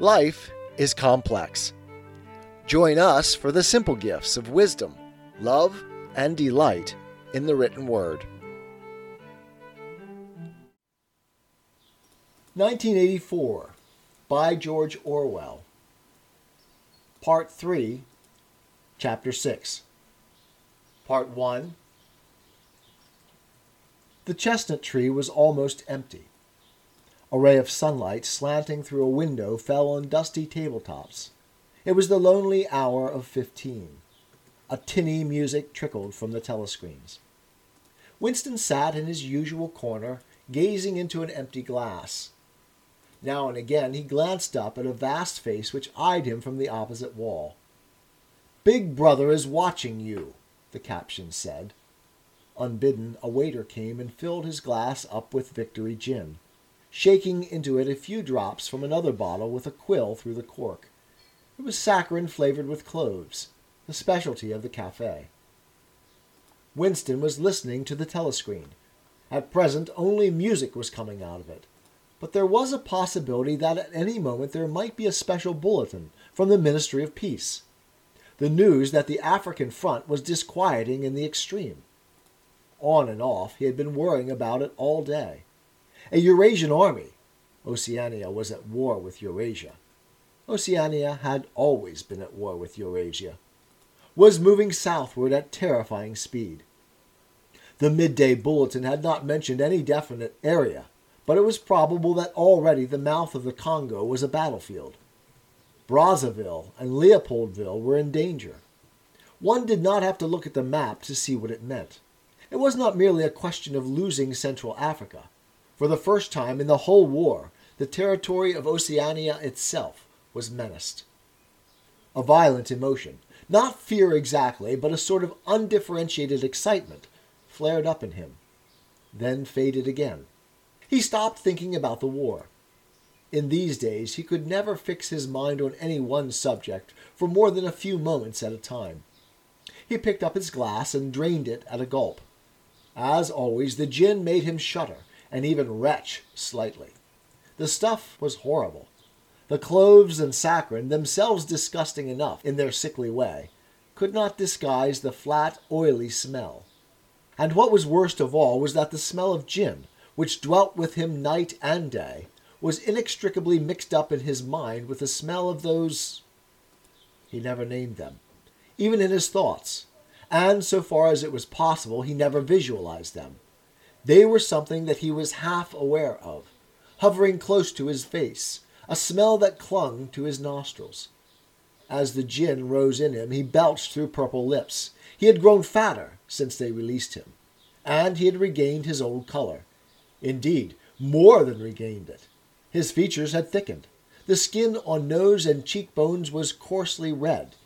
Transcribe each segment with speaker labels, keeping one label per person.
Speaker 1: Life is complex. Join us for the simple gifts of wisdom, love, and delight in the written word. 1984 by George Orwell. Part 3, Chapter 6. Part 1 The chestnut tree was almost empty. A ray of sunlight slanting through a window fell on dusty tabletops. It was the lonely hour of fifteen. A tinny music trickled from the telescreens. Winston sat in his usual corner, gazing into an empty glass. Now and again he glanced up at a vast face which eyed him from the opposite wall. Big Brother is watching you, the caption said. Unbidden, a waiter came and filled his glass up with Victory gin shaking into it a few drops from another bottle with a quill through the cork. It was saccharine flavored with cloves, the specialty of the cafe. Winston was listening to the telescreen. At present, only music was coming out of it. But there was a possibility that at any moment there might be a special bulletin from the Ministry of Peace. The news that the African front was disquieting in the extreme. On and off, he had been worrying about it all day. A Eurasian army. Oceania was at war with Eurasia. Oceania had always been at war with Eurasia. Was moving southward at terrifying speed. The midday bulletin had not mentioned any definite area, but it was probable that already the mouth of the Congo was a battlefield. Brazzaville and Leopoldville were in danger. One did not have to look at the map to see what it meant. It was not merely a question of losing Central Africa. For the first time in the whole war, the territory of Oceania itself was menaced. A violent emotion, not fear exactly, but a sort of undifferentiated excitement, flared up in him, then faded again. He stopped thinking about the war. In these days, he could never fix his mind on any one subject for more than a few moments at a time. He picked up his glass and drained it at a gulp. As always, the gin made him shudder, and even retch slightly. The stuff was horrible. The cloves and saccharin, themselves disgusting enough in their sickly way, could not disguise the flat, oily smell. And what was worst of all was that the smell of gin, which dwelt with him night and day, was inextricably mixed up in his mind with the smell of those. He never named them, even in his thoughts, and so far as it was possible, he never visualized them. They were something that he was half aware of, hovering close to his face, a smell that clung to his nostrils. As the gin rose in him, he belched through purple lips. He had grown fatter since they released him, and he had regained his old color. Indeed, more than regained it. His features had thickened. The skin on nose and cheekbones was coarsely red.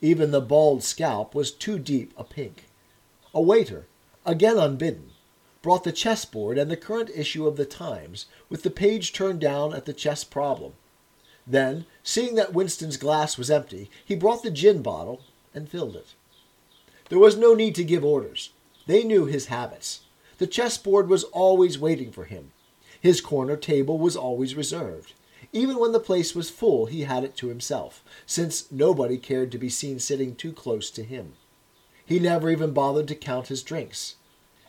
Speaker 1: Even the bald scalp was too deep a pink. A waiter, again unbidden, brought the chessboard and the current issue of the Times, with the page turned down at the chess problem. Then, seeing that Winston's glass was empty, he brought the gin bottle and filled it. There was no need to give orders. They knew his habits. The chessboard was always waiting for him. His corner table was always reserved. Even when the place was full, he had it to himself, since nobody cared to be seen sitting too close to him. He never even bothered to count his drinks.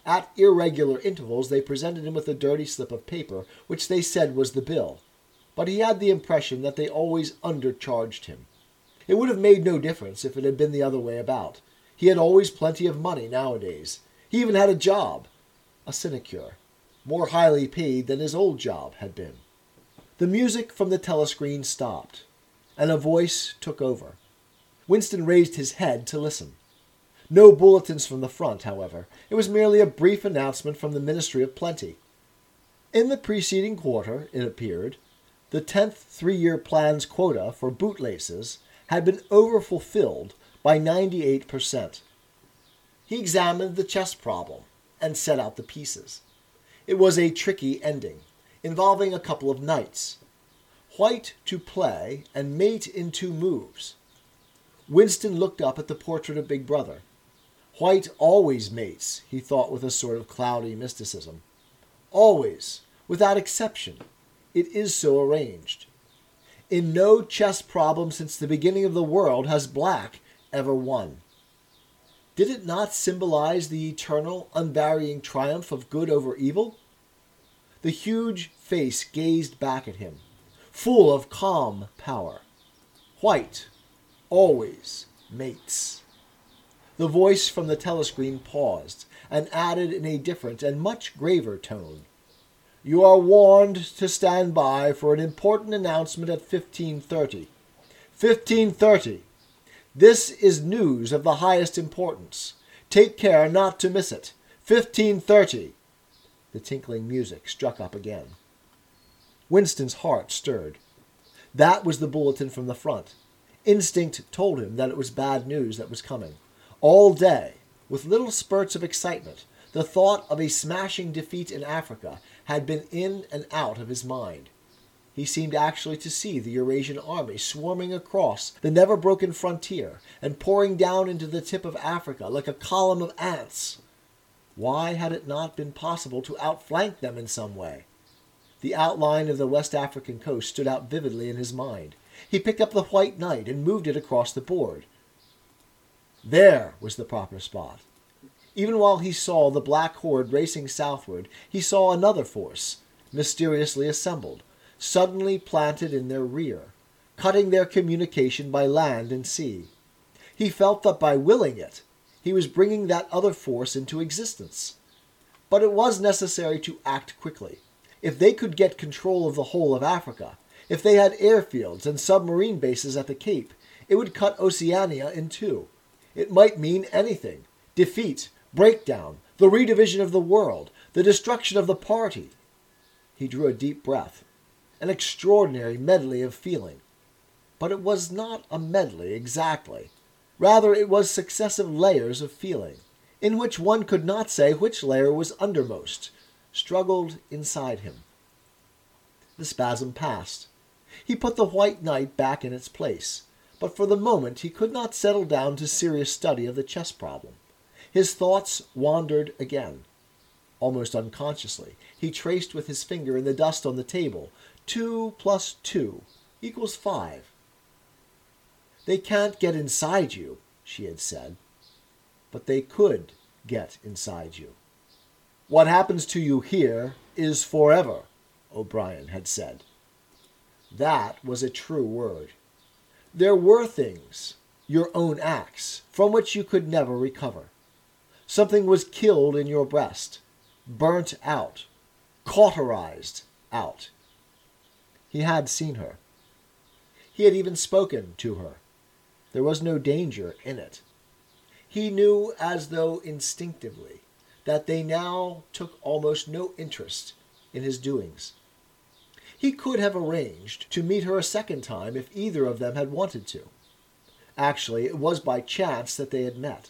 Speaker 1: At irregular intervals, they presented him with a dirty slip of paper, which they said was the bill, but he had the impression that they always undercharged him. It would have made no difference if it had been the other way about. He had always plenty of money nowadays. He even had a job, a sinecure, more highly paid than his old job had been. The music from the telescreen stopped, and a voice took over. Winston raised his head to listen. No bulletins from the front, however. It was merely a brief announcement from the Ministry of Plenty. In the preceding quarter, it appeared, the 10th three year plan's quota for bootlaces had been overfulfilled by 98%. He examined the chess problem and set out the pieces. It was a tricky ending, involving a couple of knights. White to play and mate in two moves. Winston looked up at the portrait of Big Brother. White always mates, he thought with a sort of cloudy mysticism. Always, without exception. It is so arranged. In no chess problem since the beginning of the world has black ever won. Did it not symbolize the eternal, unvarying triumph of good over evil? The huge face gazed back at him, full of calm power. White, always mates. The voice from the telescreen paused and added in a different and much graver tone. You are warned to stand by for an important announcement at 1530. 1530. This is news of the highest importance. Take care not to miss it. 1530. The tinkling music struck up again. Winston's heart stirred. That was the bulletin from the front. Instinct told him that it was bad news that was coming. All day, with little spurts of excitement, the thought of a smashing defeat in Africa had been in and out of his mind. He seemed actually to see the Eurasian army swarming across the never broken frontier and pouring down into the tip of Africa like a column of ants. Why had it not been possible to outflank them in some way? The outline of the West African coast stood out vividly in his mind. He picked up the white knight and moved it across the board. There was the proper spot. Even while he saw the black horde racing southward, he saw another force, mysteriously assembled, suddenly planted in their rear, cutting their communication by land and sea. He felt that by willing it, he was bringing that other force into existence. But it was necessary to act quickly. If they could get control of the whole of Africa, if they had airfields and submarine bases at the Cape, it would cut Oceania in two. It might mean anything defeat, breakdown, the redivision of the world, the destruction of the party. He drew a deep breath, an extraordinary medley of feeling. But it was not a medley exactly. Rather, it was successive layers of feeling, in which one could not say which layer was undermost, struggled inside him. The spasm passed. He put the white knight back in its place, but for the moment he could not settle down to serious study of the chess problem. His thoughts wandered again. Almost unconsciously, he traced with his finger in the dust on the table two plus two equals five. They can't get inside you, she had said, but they could get inside you. What happens to you here is forever, O'Brien had said. That was a true word. There were things, your own acts, from which you could never recover. Something was killed in your breast, burnt out, cauterized out. He had seen her. He had even spoken to her. There was no danger in it. He knew as though instinctively that they now took almost no interest in his doings. He could have arranged to meet her a second time if either of them had wanted to. Actually, it was by chance that they had met.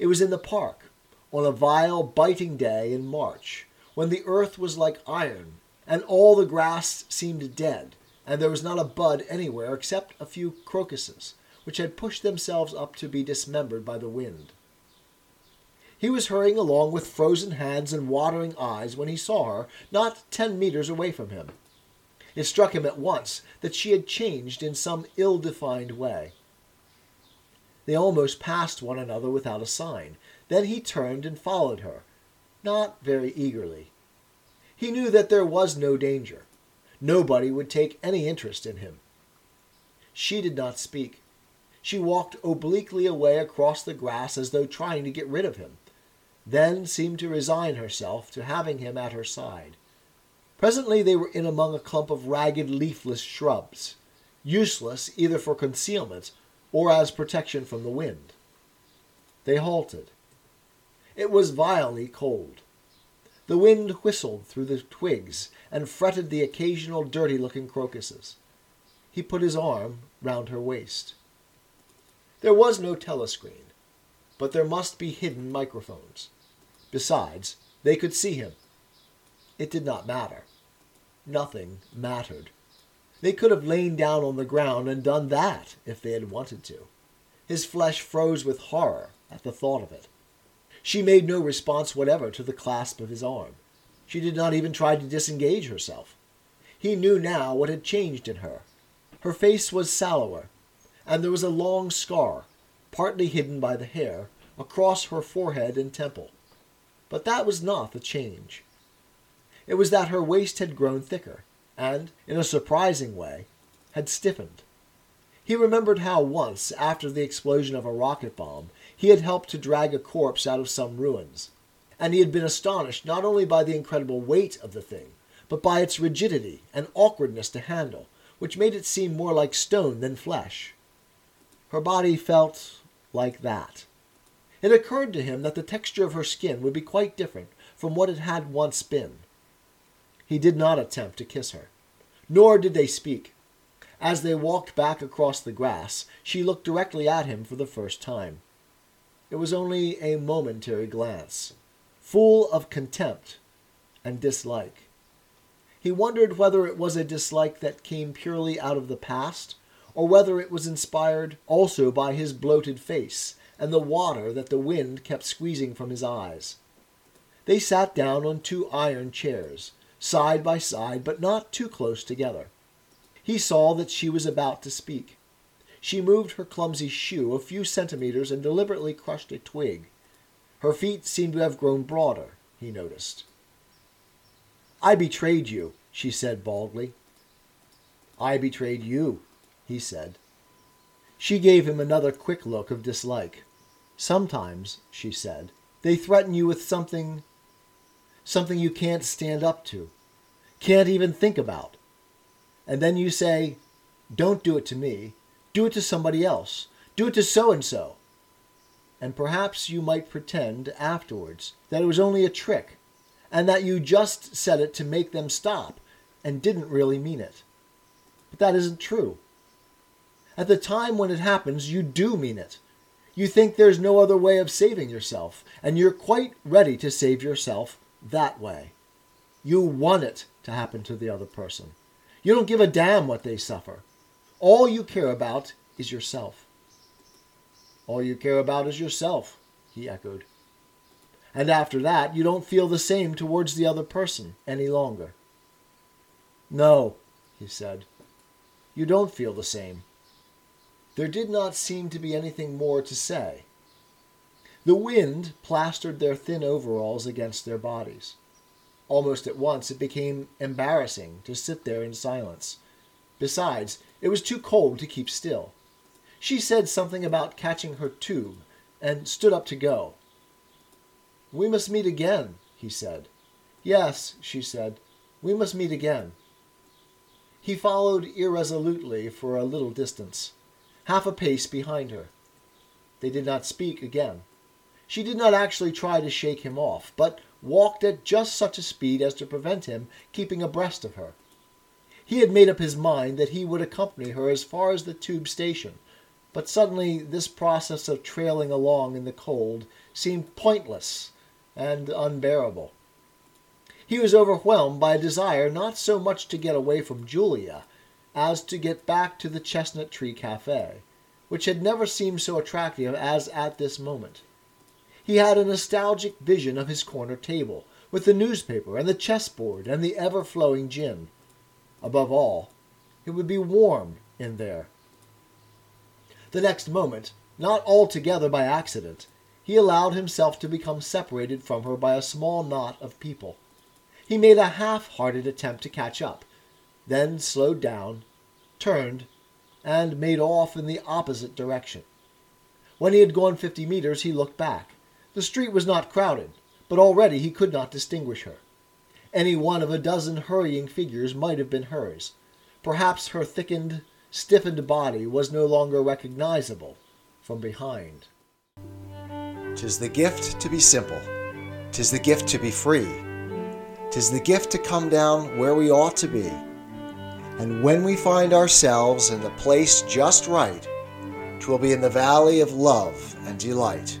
Speaker 1: It was in the park, on a vile, biting day in March, when the earth was like iron, and all the grass seemed dead, and there was not a bud anywhere except a few crocuses, which had pushed themselves up to be dismembered by the wind. He was hurrying along with frozen hands and watering eyes when he saw her not ten meters away from him. It struck him at once that she had changed in some ill defined way. They almost passed one another without a sign. Then he turned and followed her, not very eagerly. He knew that there was no danger. Nobody would take any interest in him. She did not speak. She walked obliquely away across the grass as though trying to get rid of him, then seemed to resign herself to having him at her side. Presently they were in among a clump of ragged, leafless shrubs, useless either for concealment or as protection from the wind. They halted. It was vilely cold. The wind whistled through the twigs and fretted the occasional dirty looking crocuses. He put his arm round her waist. There was no telescreen, but there must be hidden microphones. Besides, they could see him. It did not matter nothing mattered. They could have lain down on the ground and done that if they had wanted to. His flesh froze with horror at the thought of it. She made no response whatever to the clasp of his arm. She did not even try to disengage herself. He knew now what had changed in her. Her face was sallower, and there was a long scar, partly hidden by the hair, across her forehead and temple. But that was not the change. It was that her waist had grown thicker, and, in a surprising way, had stiffened. He remembered how once, after the explosion of a rocket bomb, he had helped to drag a corpse out of some ruins, and he had been astonished not only by the incredible weight of the thing, but by its rigidity and awkwardness to handle, which made it seem more like stone than flesh. Her body felt like that. It occurred to him that the texture of her skin would be quite different from what it had once been. He did not attempt to kiss her, nor did they speak. As they walked back across the grass, she looked directly at him for the first time. It was only a momentary glance, full of contempt and dislike. He wondered whether it was a dislike that came purely out of the past, or whether it was inspired also by his bloated face and the water that the wind kept squeezing from his eyes. They sat down on two iron chairs, side by side, but not too close together. He saw that she was about to speak. She moved her clumsy shoe a few centimeters and deliberately crushed a twig. Her feet seemed to have grown broader, he noticed. I betrayed you, she said baldly. I betrayed you, he said. She gave him another quick look of dislike. Sometimes, she said, they threaten you with something something you can't stand up to, can't even think about and then you say, Don't do it to me, do it to somebody else, do it to so and so. And perhaps you might pretend afterwards that it was only a trick, and that you just said it to make them stop and didn't really mean it. But that isn't true. At the time when it happens, you do mean it. You think there's no other way of saving yourself, and you're quite ready to save yourself that way. You want it to happen to the other person. You don't give a damn what they suffer. All you care about is yourself. All you care about is yourself, he echoed. And after that, you don't feel the same towards the other person any longer. No, he said, you don't feel the same. There did not seem to be anything more to say. The wind plastered their thin overalls against their bodies. Almost at once it became embarrassing to sit there in silence. Besides, it was too cold to keep still. She said something about catching her tube, and stood up to go. We must meet again, he said. Yes, she said, we must meet again. He followed irresolutely for a little distance, half a pace behind her. They did not speak again. She did not actually try to shake him off, but walked at just such a speed as to prevent him keeping abreast of her. He had made up his mind that he would accompany her as far as the tube station, but suddenly this process of trailing along in the cold seemed pointless and unbearable. He was overwhelmed by a desire not so much to get away from Julia as to get back to the Chestnut Tree Cafe, which had never seemed so attractive as at this moment. He had a nostalgic vision of his corner table, with the newspaper and the chessboard and the ever flowing gin. Above all, it would be warm in there. The next moment, not altogether by accident, he allowed himself to become separated from her by a small knot of people. He made a half hearted attempt to catch up, then slowed down, turned, and made off in the opposite direction. When he had gone fifty meters, he looked back. The street was not crowded, but already he could not distinguish her. Any one of a dozen hurrying figures might have been hers. Perhaps her thickened, stiffened body was no longer recognizable from behind.
Speaker 2: Tis the gift to be simple. Tis the gift to be free. Tis the gift to come down where we ought to be. And when we find ourselves in the place just right, twill be in the valley of love and delight.